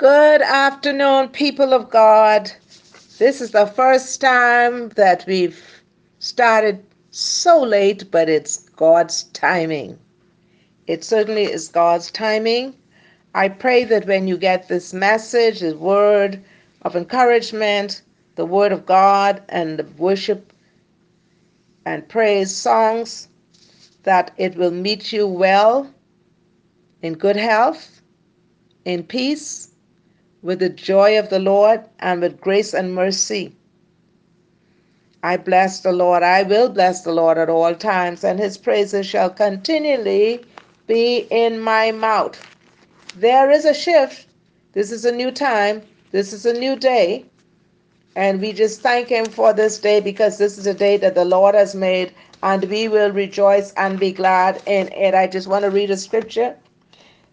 Good afternoon, people of God. This is the first time that we've started so late, but it's God's timing. It certainly is God's timing. I pray that when you get this message, the word of encouragement, the word of God, and the worship and praise songs, that it will meet you well, in good health, in peace, with the joy of the Lord, and with grace and mercy. I bless the Lord. I will bless the Lord at all times, and his praises shall continually be in my mouth. There is a shift. This is a new time. This is a new day. And we just thank him for this day because this is a day that the Lord has made, and we will rejoice and be glad in it. I just want to read a scripture.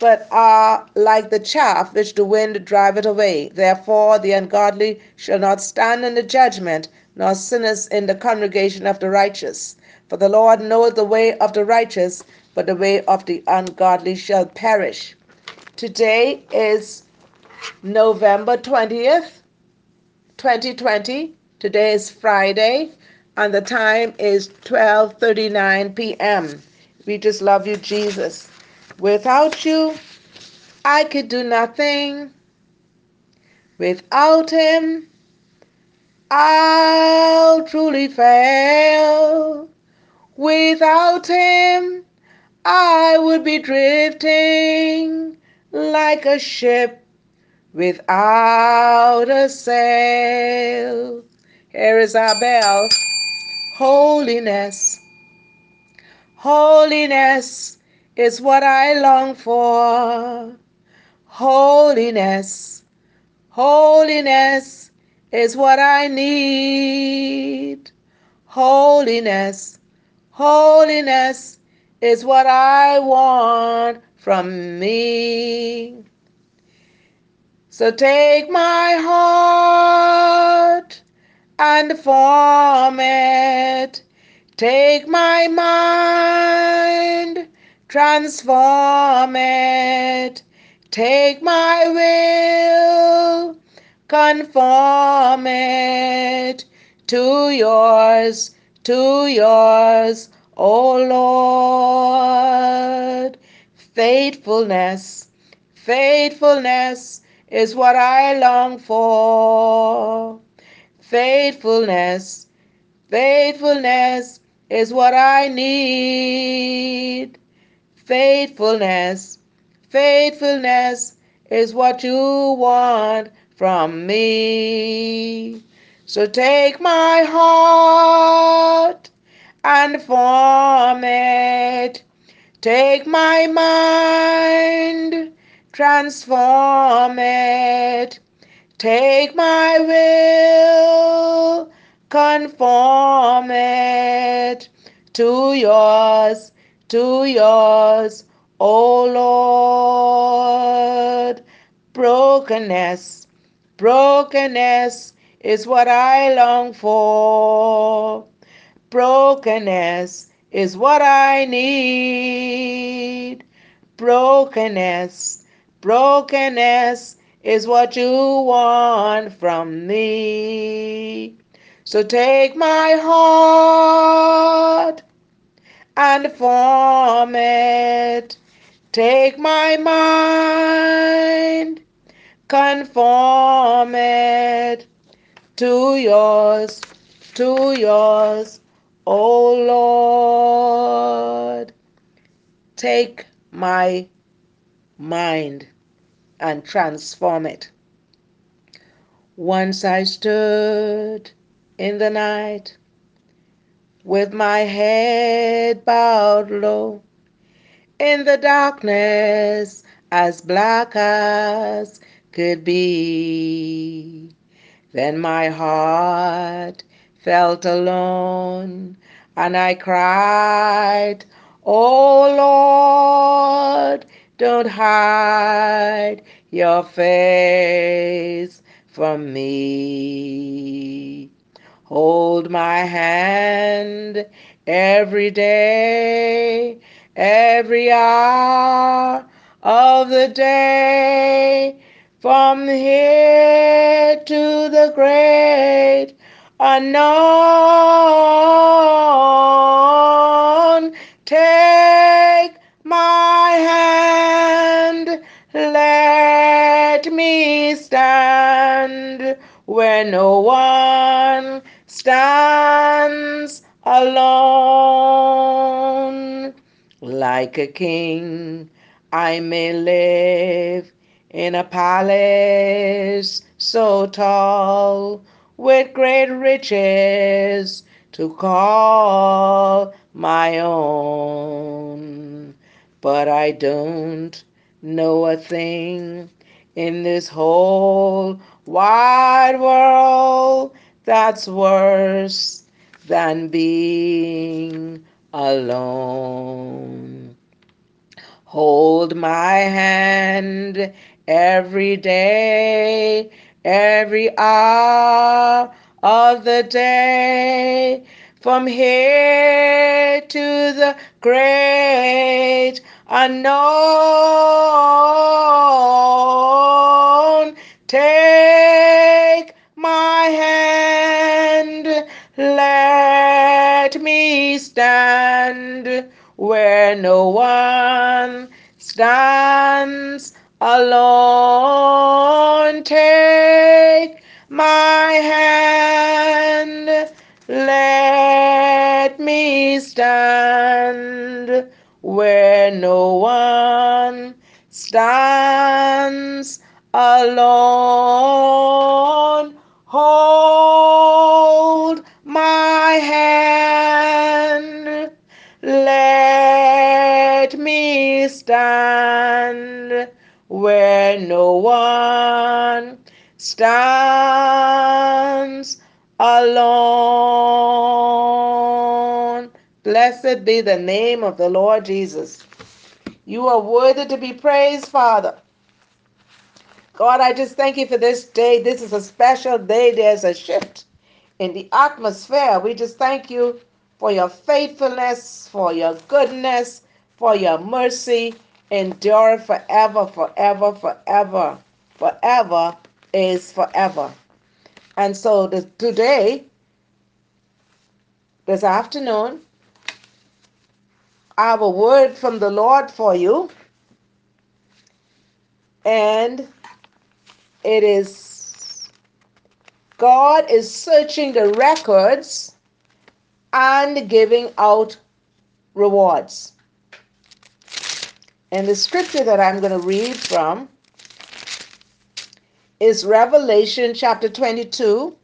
but are like the chaff which the wind driveth away. Therefore the ungodly shall not stand in the judgment, nor sinners in the congregation of the righteous. For the Lord knoweth the way of the righteous, but the way of the ungodly shall perish. Today is November 20th, 2020. Today is Friday, and the time is 12:39 p.m. We just love you, Jesus. Without you, I could do nothing. Without him, I'll truly fail. Without him, I would be drifting like a ship without a sail. Here is our bell. Holiness. Holiness is what I long for. Holiness. Holiness is what I need. Holiness. Holiness is what I want from me. So take my heart and form it. Take my mind, transform it. Take my will, conform it to yours, to yours, O Lord. Faithfulness, faithfulness is what I long for. Faithfulness, faithfulness is what I need. Faithfulness, faithfulness is what you want from me. So take my heart and form it. Take my mind transform it. Take my will, conform it to yours, to yours, O Lord. Brokenness, brokenness is what I long for. Brokenness is what I need. Brokenness Brokenness is what you want from me. So take my heart and form it. Take my mind, conform it to yours, to yours, O Lord. Take my mind and transform it. Once I stood in the night with my head bowed low in the darkness as black as could be. Then my heart felt alone, and I cried, Oh Lord, don't hide your face from me. Hold my hand every day, every hour of the day, from here to the great unknown. Take my hand, let me stand where no one stands alone. Like a king, I may live in a palace so tall with great riches to call my own. But I don't know a thing in this whole wide world that's worse than being alone. Hold my hand every day, every hour of the day, from here to the great unknown. Take my hand, let me stand where no one stands alone. Take my hand, let me stand where no one stands alone. No one stands alone. Blessed be the name of the Lord Jesus. You are worthy to be praised, Father. God, I just thank you for this day. This is a special day. There's a shift in the atmosphere. We just thank you for your faithfulness, for your goodness, for your mercy. Endure forever, forever, forever. Forever is forever. And so the, today, this afternoon, I have a word from the Lord for you. And it is God is searching the records and giving out rewards. And the scripture that I'm going to read from is Revelation chapter 22,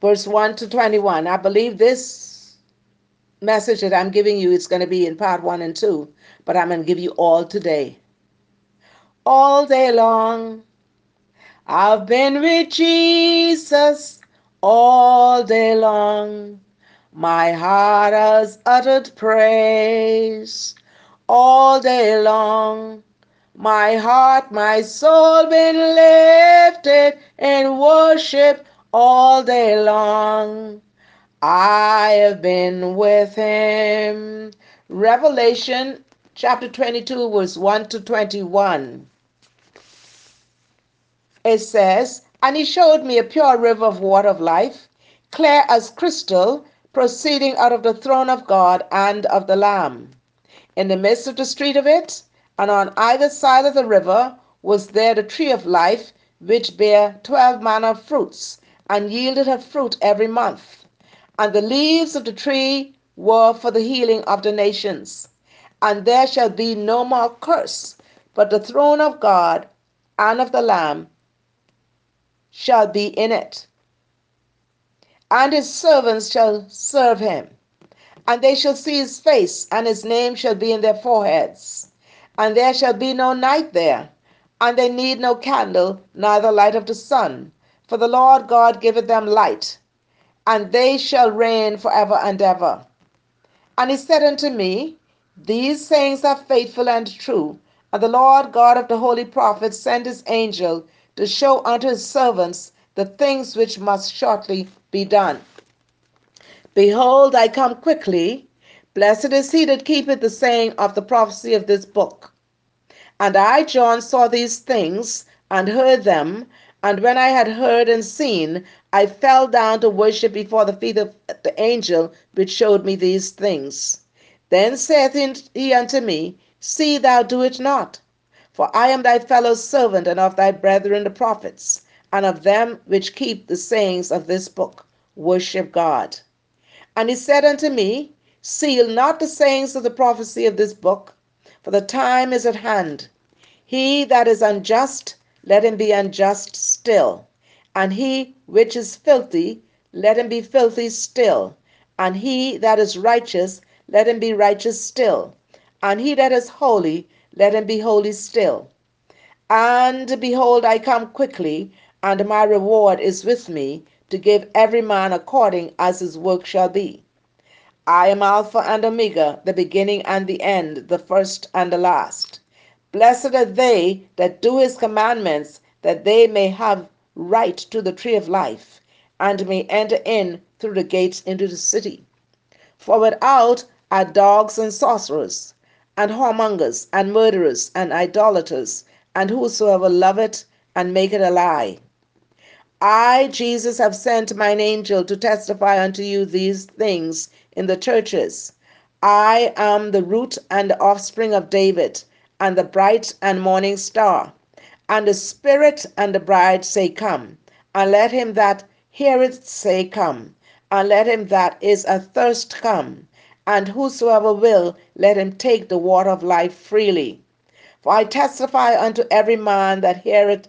verse 1 to 21. I believe this message that I'm giving you is going to be in part 1 and 2, but I'm going to give you all today. All day long, I've been with Jesus all day long. My heart has uttered praise all day long. My heart, my soul been lifted in worship all day long. I have been with him. Revelation chapter 22, verse 1 to 21. It says, And he showed me a pure river of water of life, clear as crystal, proceeding out of the throne of God and of the Lamb. In the midst of the street of it, and on either side of the river was there the tree of life, which bare twelve manner of fruits, and yielded her fruit every month. And the leaves of the tree were for the healing of the nations. And there shall be no more curse, but the throne of God and of the Lamb shall be in it. And his servants shall serve him. And they shall see his face, and his name shall be in their foreheads and there shall be no night there, and they need no candle, neither light of the sun, For the Lord God giveth them light, and they shall reign forever and ever. And he said unto me, These sayings are faithful and true. And the Lord God of the holy prophets sent his angel to show unto his servants the things which must shortly be done. Behold, I come quickly. Blessed is he that keepeth the saying of the prophecy of this book. And I, John, saw these things and heard them. And when I had heard and seen, I fell down to worship before the feet of the angel which showed me these things. Then saith he unto me, See thou do it not. For I am thy fellow servant and of thy brethren the prophets, and of them which keep the sayings of this book. Worship God. And he said unto me, Seal not the sayings of the prophecy of this book, for the time is at hand. He that is unjust, let him be unjust still. And he which is filthy, let him be filthy still. And he that is righteous, let him be righteous still. And he that is holy, let him be holy still. And behold, I come quickly, and my reward is with me to give every man according as his work shall be. I am Alpha and Omega, the beginning and the end, the first and the last. Blessed are they that do his commandments, that they may have right to the tree of life, and may enter in through the gates into the city. For without are dogs and sorcerers, and whoremongers, and murderers, and idolaters, and whosoever loveth and maketh a lie. I, Jesus, have sent mine angel to testify unto you these things in the churches. I am the root and the offspring of David, and the bright and morning star. And the Spirit and the bride say, Come. And let him that heareth say, Come. And let him that is athirst come. And whosoever will, let him take the water of life freely. For I testify unto every man that heareth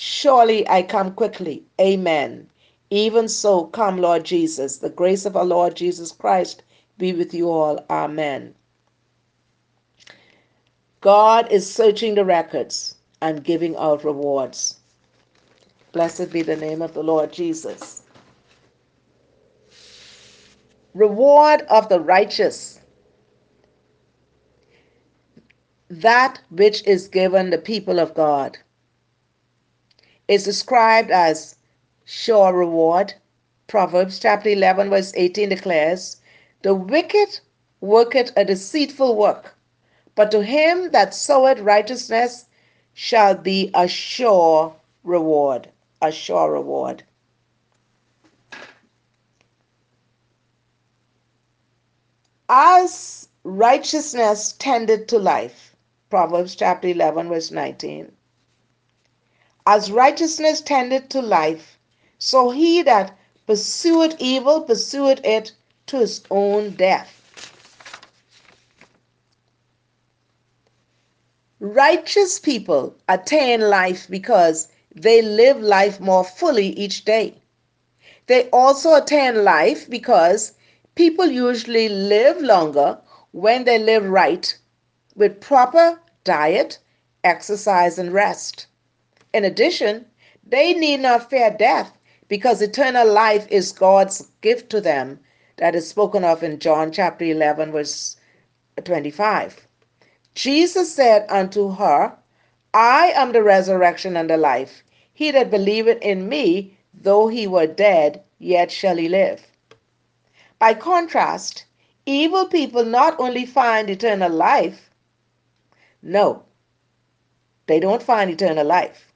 Surely I come quickly. Amen. Even so, come, Lord Jesus. The grace of our Lord Jesus Christ be with you all. Amen. God is searching the records and giving out rewards. Blessed be the name of the Lord Jesus. Reward of the righteous. That which is given the people of God is described as sure reward. Proverbs chapter 11, verse 18 declares, The wicked worketh a deceitful work, but to him that soweth righteousness shall be a sure reward. A sure reward. As righteousness tended to life, Proverbs chapter 11, verse 19. As righteousness tended to life, so he that pursueth evil pursueth it to his own death. Righteous people attain life because they live life more fully each day. They also attain life because people usually live longer when they live right with proper diet, exercise, and rest. In addition, they need not fear death because eternal life is God's gift to them that is spoken of in John chapter 11, verse 25. Jesus said unto her, I am the resurrection and the life. He that believeth in me, though he were dead, yet shall he live. By contrast, evil people not only find eternal life, no, they don't find eternal life.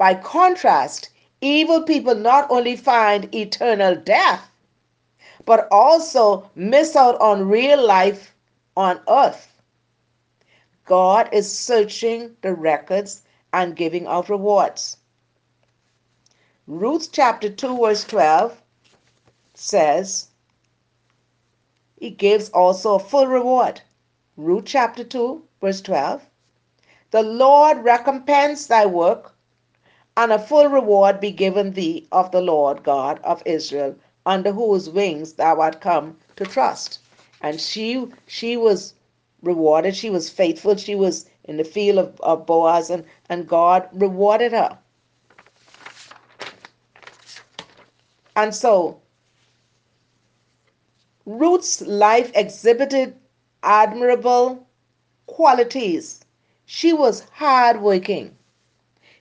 By contrast, evil people not only find eternal death, but also miss out on real life on earth. God is searching the records and giving out rewards. Ruth chapter 2, verse 12 says he gives also a full reward. Ruth chapter 2, verse 12. The Lord recompense thy work, and a full reward be given thee of the Lord God of Israel, under whose wings thou art come to trust. And she she was rewarded, she was faithful, she was in the field of, of Boaz, and, and God rewarded her. And so Ruth's life exhibited admirable qualities. She was hardworking.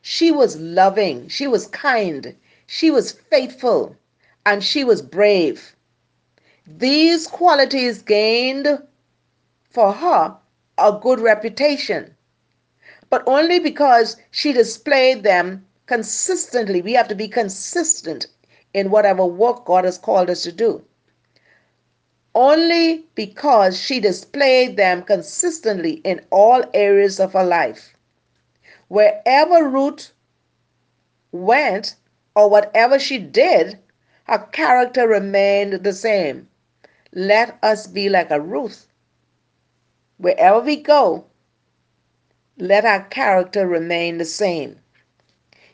She was loving. She was kind. She was faithful. And she was brave. These qualities gained for her a good reputation, but only because she displayed them consistently. We have to be consistent in whatever work God has called us to do only because she displayed them consistently in all areas of her life. Wherever Ruth went or whatever she did, her character remained the same. Let us be like a Ruth. Wherever we go, let our character remain the same.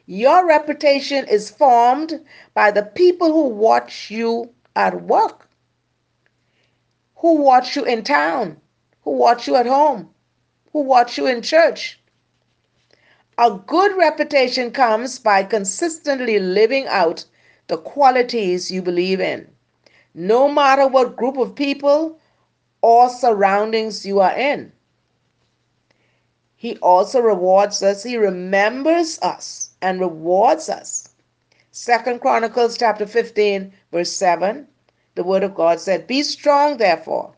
Your reputation is formed by the people who watch you at work who watch you in town, who watch you at home, who watch you in church. A good reputation comes by consistently living out the qualities you believe in, no matter what group of people or surroundings you are in. He also rewards us, he remembers us and rewards us. Second Chronicles chapter 15, verse 7 the word of God said, Be strong, therefore,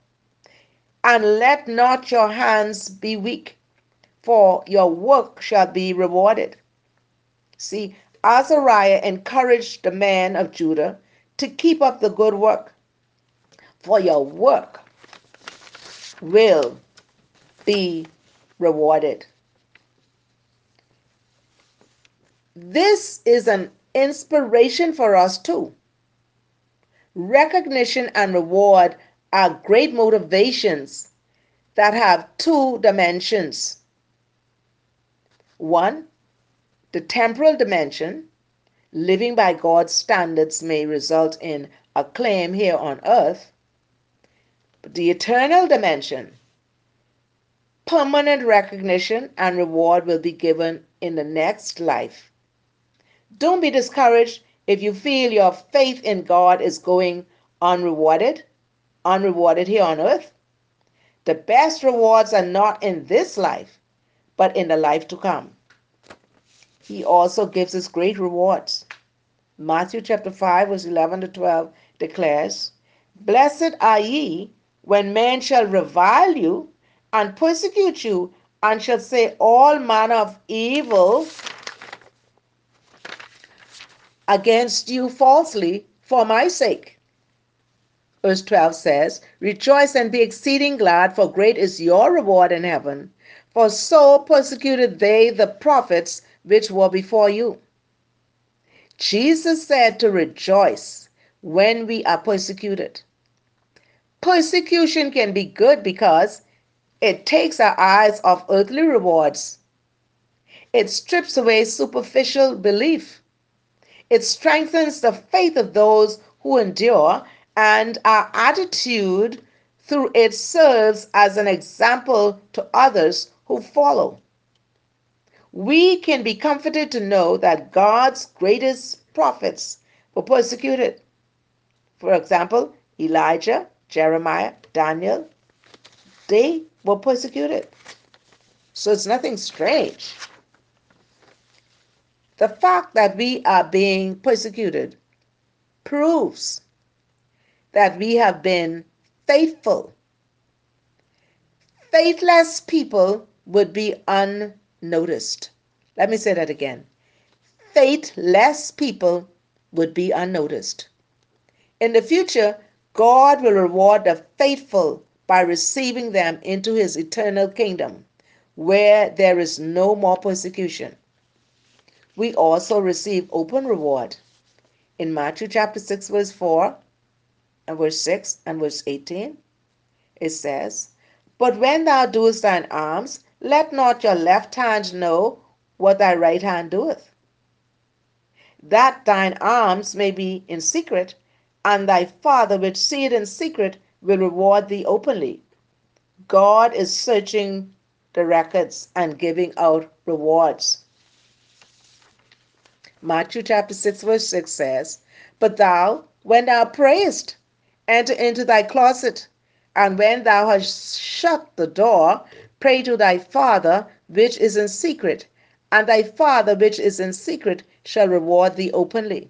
and let not your hands be weak, for your work shall be rewarded. See, Azariah encouraged the man of Judah to keep up the good work, for your work will be rewarded. This is an inspiration for us too. Recognition and reward are great motivations that have two dimensions. One, the temporal dimension, living by God's standards may result in acclaim here on earth. But the eternal dimension, permanent recognition and reward will be given in the next life. Don't be discouraged if you feel your faith in God is going unrewarded, unrewarded here on earth, the best rewards are not in this life, but in the life to come. He also gives us great rewards. Matthew chapter 5, verse 11 to 12 declares, Blessed are ye when men shall revile you and persecute you and shall say all manner of evil against you falsely for my sake. Verse 12 says, Rejoice and be exceeding glad, for great is your reward in heaven. For so persecuted they the prophets which were before you. Jesus said to rejoice when we are persecuted. Persecution can be good because it takes our eyes off earthly rewards. It strips away superficial belief it strengthens the faith of those who endure, and our attitude through it serves as an example to others who follow. We can be comforted to know that God's greatest prophets were persecuted. For example, Elijah, Jeremiah, Daniel, they were persecuted. So it's nothing strange the fact that we are being persecuted proves that we have been faithful. Faithless people would be unnoticed. Let me say that again. Faithless people would be unnoticed. In the future, God will reward the faithful by receiving them into his eternal kingdom, where there is no more persecution we also receive open reward. In Matthew chapter 6, verse 4, and verse 6 and verse 18, it says, But when thou doest thine alms, let not your left hand know what thy right hand doeth, that thine alms may be in secret, and thy Father which seeth in secret will reward thee openly. God is searching the records and giving out rewards. Matthew chapter 6, verse 6 says, But thou, when thou prayest, enter into thy closet, and when thou hast shut the door, pray to thy Father which is in secret, and thy Father which is in secret shall reward thee openly.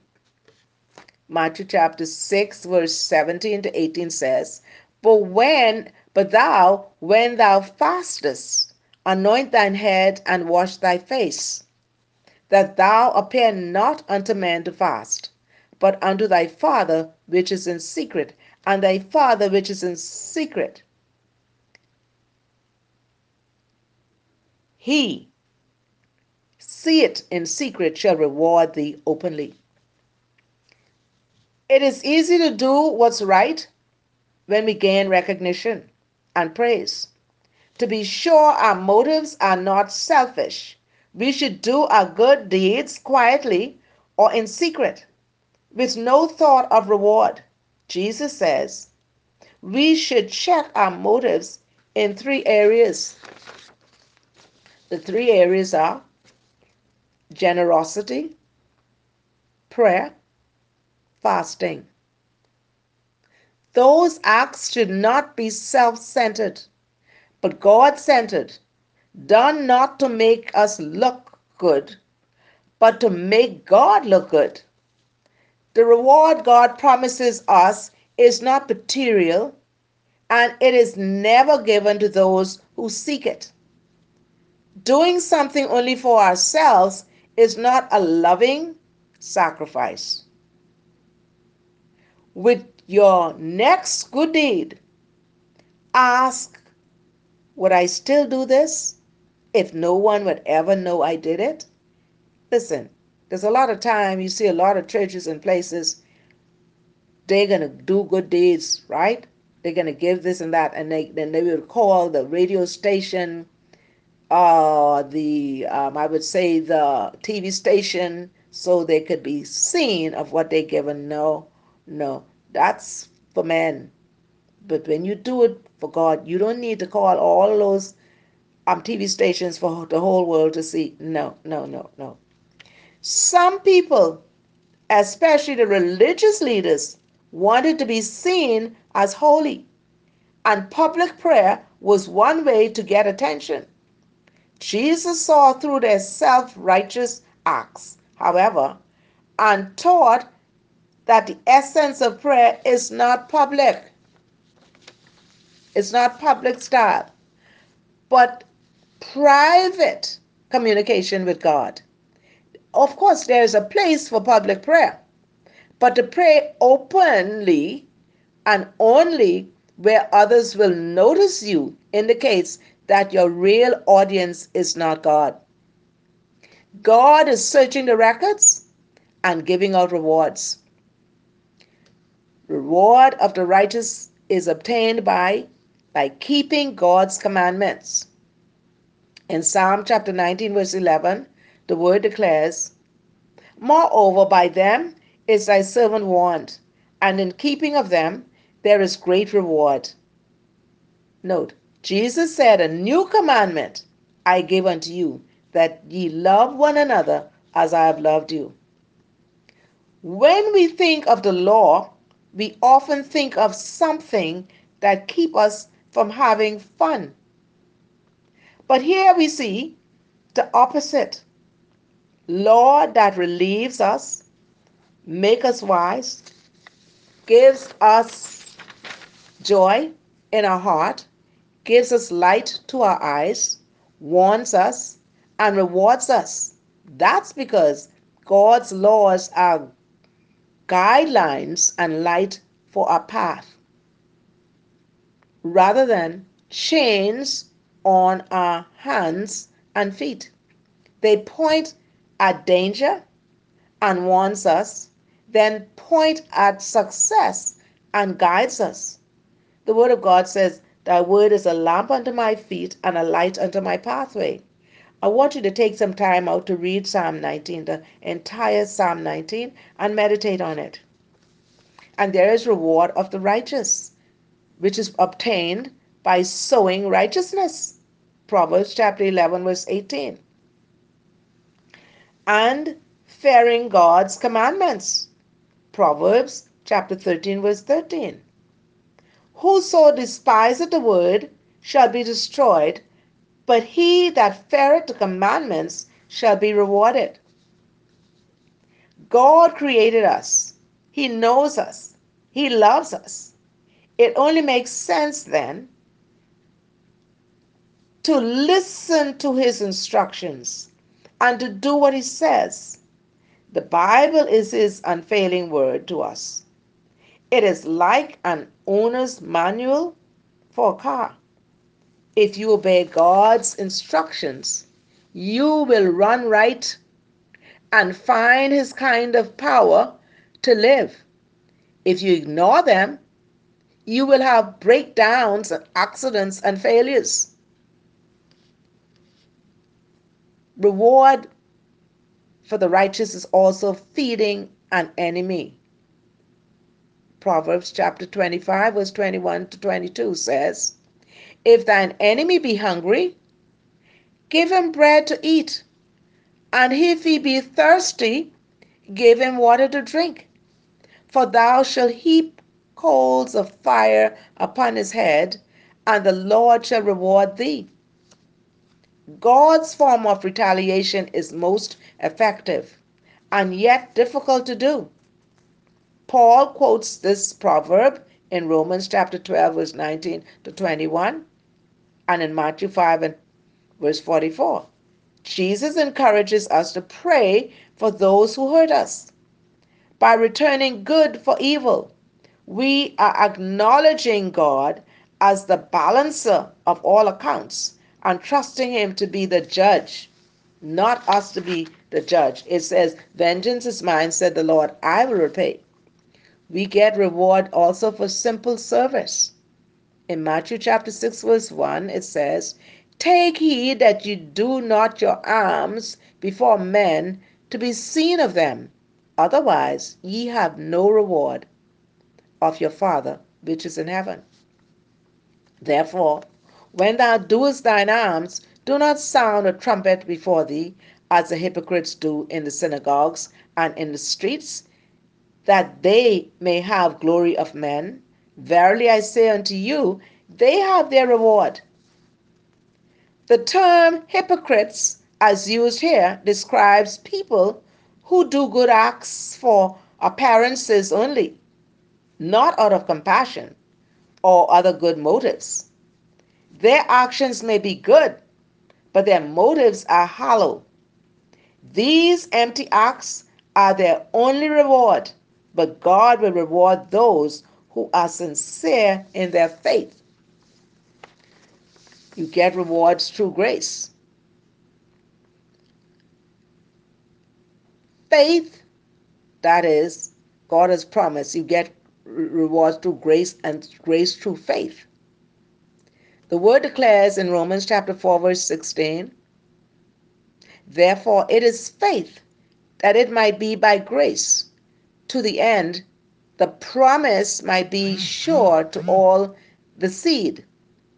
Matthew chapter 6, verse 17 to 18 says, But when but thou, when thou fastest, anoint thine head and wash thy face, that thou appear not unto men to fast, but unto thy Father which is in secret, and thy Father which is in secret. He see it in secret shall reward thee openly. It is easy to do what's right when we gain recognition and praise. To be sure, our motives are not selfish. We should do our good deeds quietly or in secret with no thought of reward. Jesus says we should check our motives in three areas. The three areas are generosity, prayer, fasting. Those acts should not be self centered, but God centered, done not to make us look good, but to make God look good. The reward God promises us is not material, and it is never given to those who seek it. Doing something only for ourselves is not a loving sacrifice with your next good deed, ask, Would I still do this if no one would ever know I did it? Listen, there's a lot of time you see a lot of churches and places, they're going to do good deeds, right? They're going to give this and that, and they, then they will call the radio station, uh, the, um, I would say, the TV station, so they could be seen of what they give and know no, that's for men. But when you do it for God, you don't need to call all those um, TV stations for the whole world to see. No, no, no, no. Some people, especially the religious leaders, wanted to be seen as holy, and public prayer was one way to get attention. Jesus saw through their self righteous acts, however, and taught that the essence of prayer is not public. It's not public style, but private communication with God. Of course, there is a place for public prayer, but to pray openly and only where others will notice you indicates that your real audience is not God. God is searching the records and giving out rewards. Reward of the righteous is obtained by by keeping God's commandments. In Psalm chapter 19 verse 11, the word declares, Moreover, by them is thy servant warned, and in keeping of them there is great reward. Note, Jesus said, A new commandment I give unto you, that ye love one another as I have loved you. When we think of the law, we often think of something that keep us from having fun. But here we see the opposite. Law that relieves us, make us wise, gives us joy in our heart, gives us light to our eyes, warns us, and rewards us. That's because God's laws are guidelines and light for our path rather than chains on our hands and feet. They point at danger and warns us, then point at success and guides us. The Word of God says, Thy Word is a lamp unto my feet and a light unto my pathway. I want you to take some time out to read Psalm 19, the entire Psalm 19, and meditate on it. And there is reward of the righteous, which is obtained by sowing righteousness. Proverbs chapter 11, verse 18. And fearing God's commandments. Proverbs chapter 13, verse 13. Whoso despiseth the word shall be destroyed, but he that feareth the commandments shall be rewarded. God created us. He knows us. He loves us. It only makes sense then to listen to his instructions and to do what he says. The Bible is his unfailing word to us. It is like an owner's manual for a car. If you obey God's instructions, you will run right and find his kind of power to live. If you ignore them, you will have breakdowns and accidents and failures. Reward for the righteous is also feeding an enemy. Proverbs chapter 25, verse 21 to 22 says, If thine enemy be hungry, give him bread to eat, and if he be thirsty, give him water to drink. For thou shalt heap coals of fire upon his head, and the Lord shall reward thee. God's form of retaliation is most effective and yet difficult to do. Paul quotes this proverb in Romans chapter 12, verse 19 to 21, and in Matthew 5 and verse 44. Jesus encourages us to pray for those who hurt us. By returning good for evil, we are acknowledging God as the balancer of all accounts and trusting Him to be the judge, not us to be the judge. It says, Vengeance is mine, said the Lord, I will repay we get reward also for simple service. In Matthew chapter 6, verse 1, it says, Take heed that you do not your alms before men to be seen of them. Otherwise, ye have no reward of your Father which is in heaven. Therefore, when thou doest thine alms, do not sound a trumpet before thee, as the hypocrites do in the synagogues and in the streets, that they may have glory of men. Verily I say unto you, they have their reward. The term hypocrites, as used here, describes people who do good acts for appearances only, not out of compassion or other good motives. Their actions may be good, but their motives are hollow. These empty acts are their only reward but God will reward those who are sincere in their faith. You get rewards through grace. Faith, that is, God has promised you get rewards through grace and grace through faith. The word declares in Romans chapter 4, verse 16 Therefore, it is faith that it might be by grace to the end the promise might be sure to all the seed,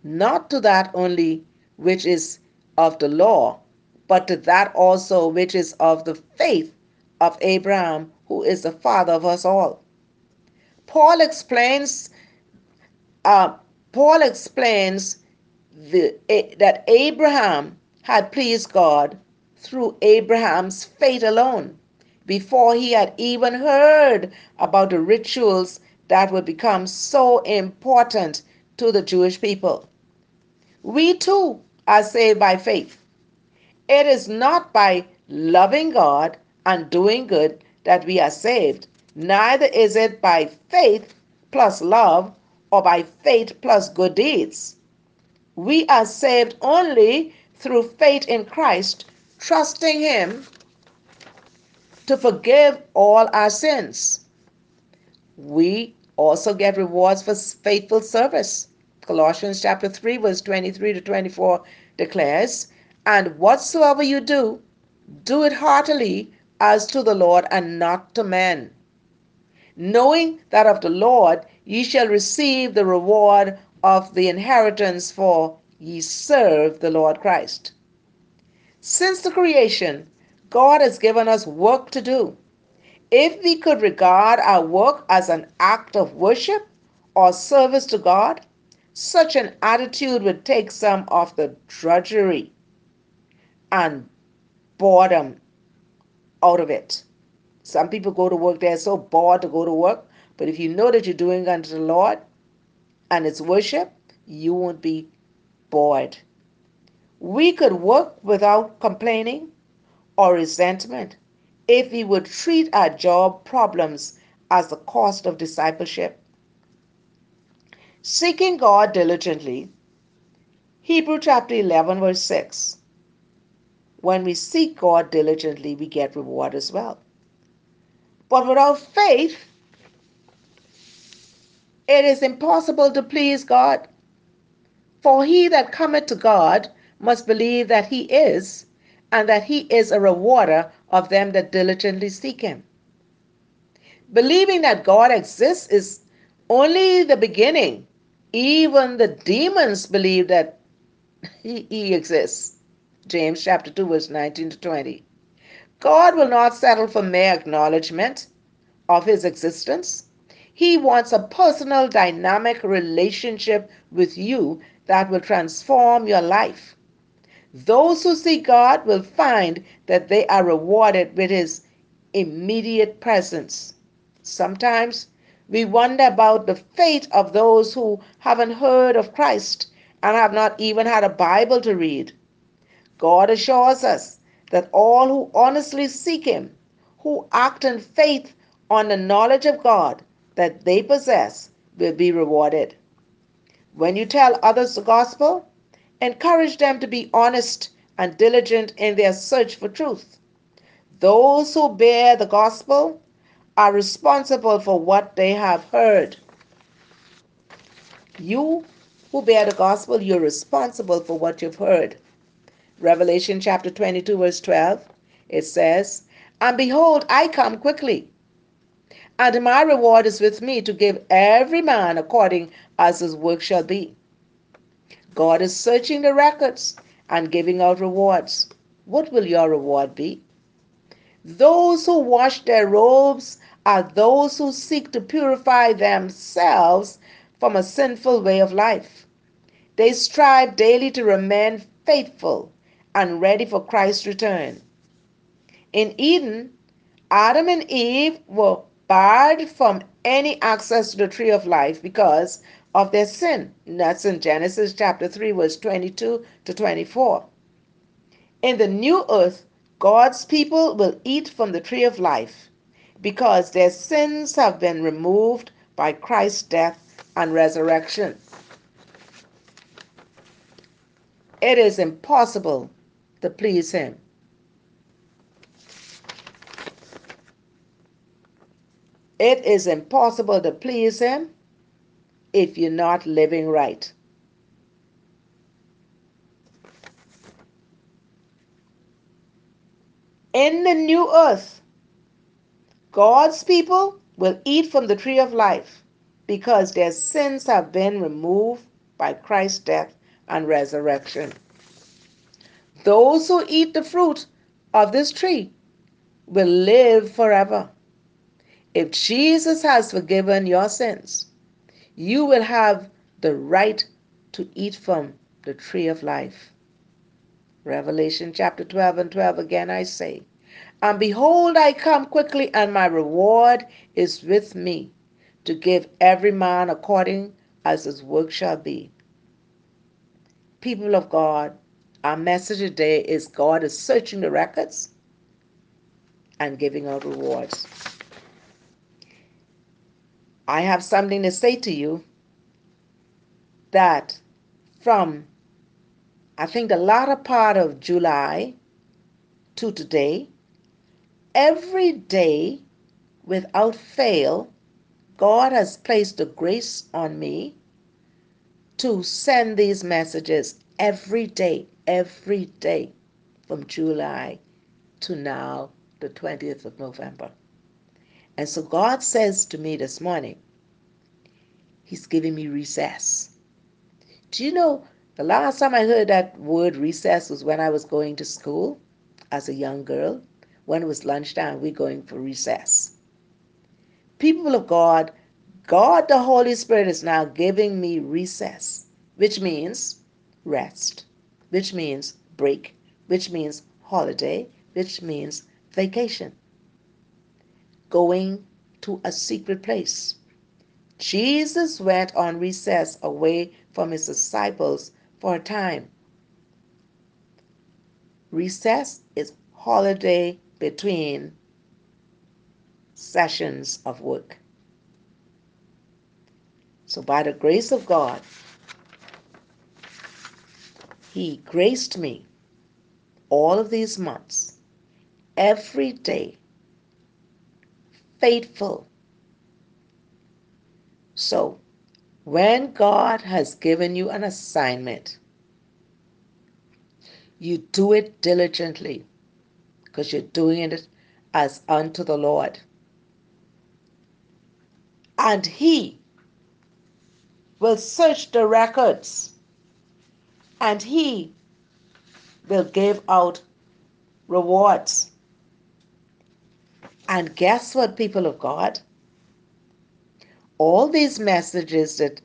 not to that only which is of the law, but to that also which is of the faith of Abraham, who is the father of us all. Paul explains. Uh, Paul explains the, that Abraham had pleased God through Abraham's faith alone before he had even heard about the rituals that would become so important to the Jewish people. We too are saved by faith. It is not by loving God and doing good that we are saved, neither is it by faith plus love or by faith plus good deeds. We are saved only through faith in Christ, trusting Him to forgive all our sins. We also get rewards for faithful service. Colossians chapter 3 verse 23 to 24 declares, "And whatsoever you do, do it heartily as to the Lord and not to men, knowing that of the Lord ye shall receive the reward of the inheritance, for ye serve the Lord Christ." Since the creation, God has given us work to do. If we could regard our work as an act of worship or service to God, such an attitude would take some of the drudgery and boredom out of it. Some people go to work, they're so bored to go to work, but if you know that you're doing unto the Lord and it's worship, you won't be bored. We could work without complaining or resentment if we would treat our job problems as the cost of discipleship. Seeking God diligently, Hebrew chapter 11, verse 6. When we seek God diligently, we get reward as well. But without faith, it is impossible to please God. For he that cometh to God must believe that he is, and that he is a rewarder of them that diligently seek him. Believing that God exists is only the beginning. Even the demons believe that he, he exists. James chapter 2, verse 19 to 20. God will not settle for mere acknowledgement of his existence. He wants a personal, dynamic relationship with you that will transform your life. Those who seek God will find that they are rewarded with His immediate presence. Sometimes we wonder about the fate of those who haven't heard of Christ and have not even had a Bible to read. God assures us that all who honestly seek Him, who act in faith on the knowledge of God that they possess, will be rewarded. When you tell others the gospel, Encourage them to be honest and diligent in their search for truth. Those who bear the gospel are responsible for what they have heard. You who bear the gospel, you're responsible for what you've heard. Revelation chapter 22, verse 12, it says, And behold, I come quickly, and my reward is with me to give every man according as his work shall be. God is searching the records and giving out rewards. What will your reward be? Those who wash their robes are those who seek to purify themselves from a sinful way of life. They strive daily to remain faithful and ready for Christ's return. In Eden, Adam and Eve were barred from any access to the tree of life because of their sin. That's in Genesis chapter 3, verse 22 to 24. In the new earth, God's people will eat from the tree of life because their sins have been removed by Christ's death and resurrection. It is impossible to please Him. It is impossible to please Him if you're not living right. In the new earth, God's people will eat from the tree of life because their sins have been removed by Christ's death and resurrection. Those who eat the fruit of this tree will live forever. If Jesus has forgiven your sins, you will have the right to eat from the tree of life. Revelation chapter 12 and 12 again I say, And behold, I come quickly, and my reward is with me, to give every man according as his work shall be. People of God, our message today is God is searching the records and giving out rewards. I have something to say to you that from I think the latter part of July to today, every day without fail, God has placed the grace on me to send these messages every day, every day from July to now, the 20th of November. And so God says to me this morning, He's giving me recess. Do you know the last time I heard that word recess was when I was going to school as a young girl? When it was lunchtime, we're going for recess. People of God, God the Holy Spirit is now giving me recess, which means rest, which means break, which means holiday, which means vacation. Going to a secret place. Jesus went on recess away from his disciples for a time. Recess is holiday between sessions of work. So, by the grace of God, He graced me all of these months, every day, faithful. So, when God has given you an assignment, you do it diligently because you're doing it as unto the Lord. And He will search the records and He will give out rewards. And guess what, people of God? All these messages that,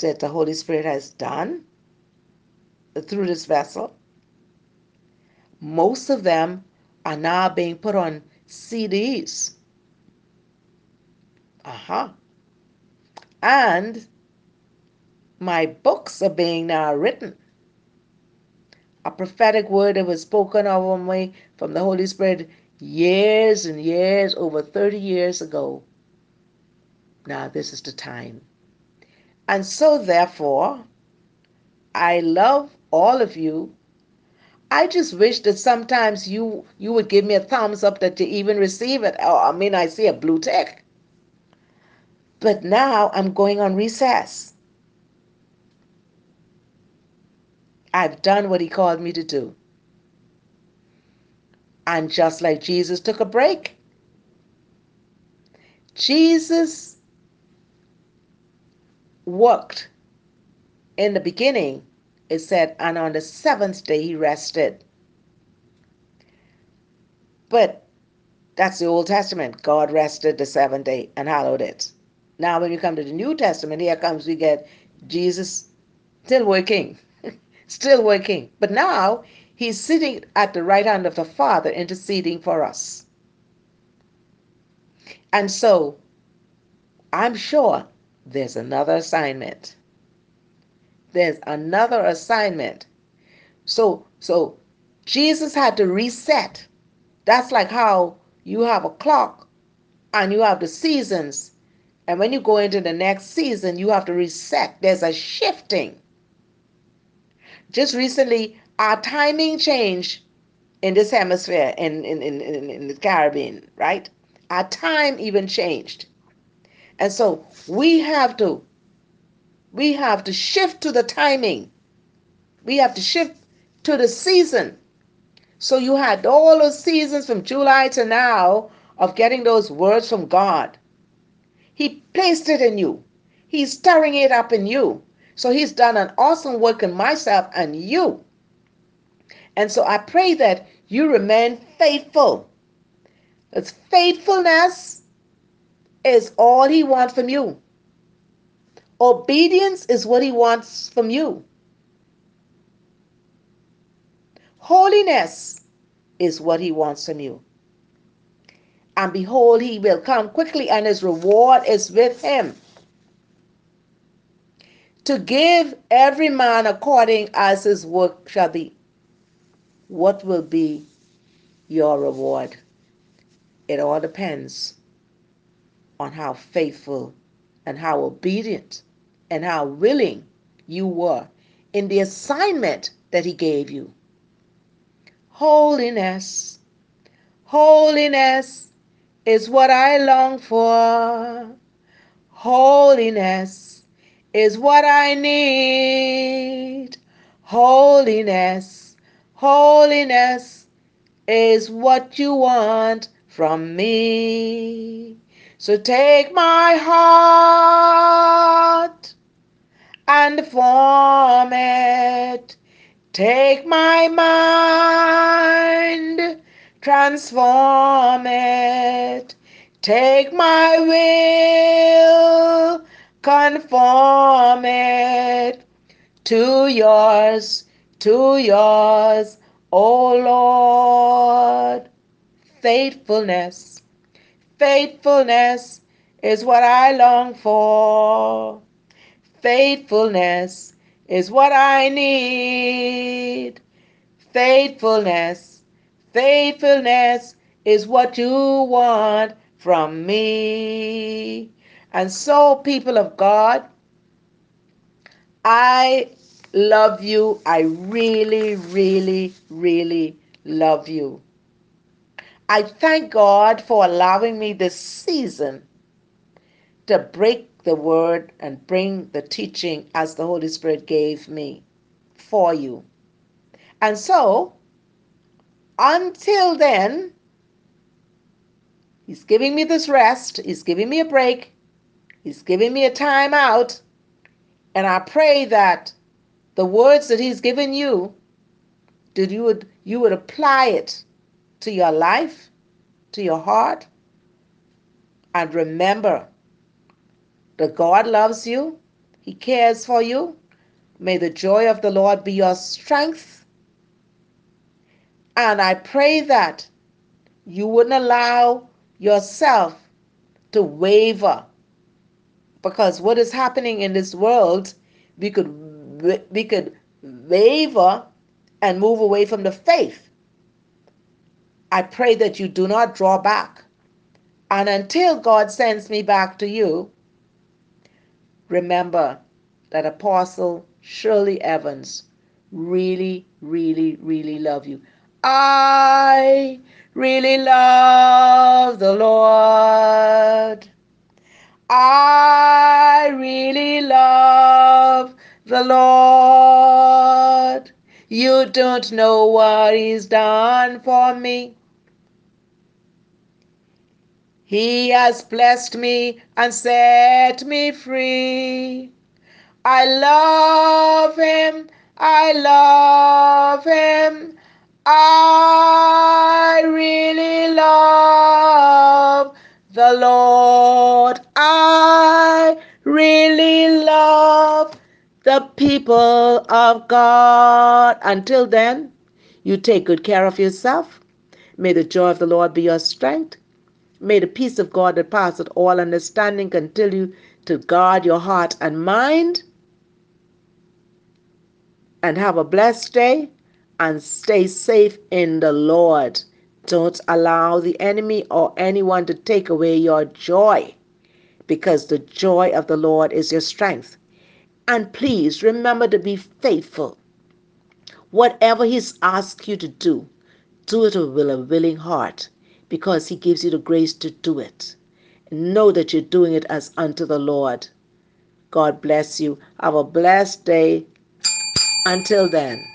that the Holy Spirit has done through this vessel, most of them are now being put on CDs. Uh huh. And my books are being now written. A prophetic word that was spoken over me from the Holy Spirit years and years, over 30 years ago. Now, this is the time. And so, therefore, I love all of you. I just wish that sometimes you you would give me a thumbs up that you even receive it. Oh, I mean, I see a blue tick. But now I'm going on recess. I've done what he called me to do. And just like Jesus took a break, Jesus worked in the beginning. It said, and on the seventh day he rested. But that's the Old Testament. God rested the seventh day and hallowed it. Now, when you come to the New Testament, here comes we get Jesus still working still working. But now he's sitting at the right hand of the Father interceding for us. And so I'm sure there's another assignment. There's another assignment. So so Jesus had to reset. That's like how you have a clock and you have the seasons. And when you go into the next season, you have to reset. There's a shifting just recently, our timing changed in this hemisphere, in, in, in, in, the Caribbean, right? Our time even changed. And so we have to we have to shift to the timing. We have to shift to the season. So you had all those seasons from July to now of getting those words from God. He placed it in you. He's stirring it up in you. So he's done an awesome work in myself and you. And so I pray that you remain faithful. Because faithfulness is all he wants from you. Obedience is what he wants from you. Holiness is what he wants from you. And behold, he will come quickly, and his reward is with him to give every man according as his work shall be. What will be your reward? It all depends on how faithful and how obedient and how willing you were in the assignment that he gave you. Holiness, holiness is what I long for. Holiness is what I need. Holiness, holiness is what you want from me. So take my heart and form it. Take my mind, transform it. Take my will, conform it to yours, to yours, O Lord. Faithfulness, faithfulness is what I long for. Faithfulness is what I need. Faithfulness, faithfulness is what you want from me. And so, people of God, I love you. I really, really, really love you. I thank God for allowing me this season to break the word and bring the teaching as the Holy Spirit gave me for you. And so, until then, He's giving me this rest, He's giving me a break, He's giving me a time out. And I pray that the words that He's given you, that you would you would apply it to your life, to your heart, and remember that God loves you, He cares for you. May the joy of the Lord be your strength. And I pray that you wouldn't allow yourself to waver because what is happening in this world we we could waver and move away from the faith. I pray that you do not draw back. And until god sends me back to you remember that apostle shirley evans really really really love you. I really love the lord. I really love the Lord. You don't know what He's done for me. He has blessed me and set me free. I love Him. I love Him. I really love the Lord. I really love the people of God. Until then, you take good care of yourself. May the joy of the Lord be your strength. May the peace of God that passeth all understanding continue to guard your heart and mind. And have a blessed day and stay safe in the Lord. Don't allow the enemy or anyone to take away your joy because the joy of the Lord is your strength. And please remember to be faithful. Whatever He's asked you to do, do it with a willing heart because He gives you the grace to do it. Know that you're doing it as unto the Lord. God bless you. Have a blessed day. Until then.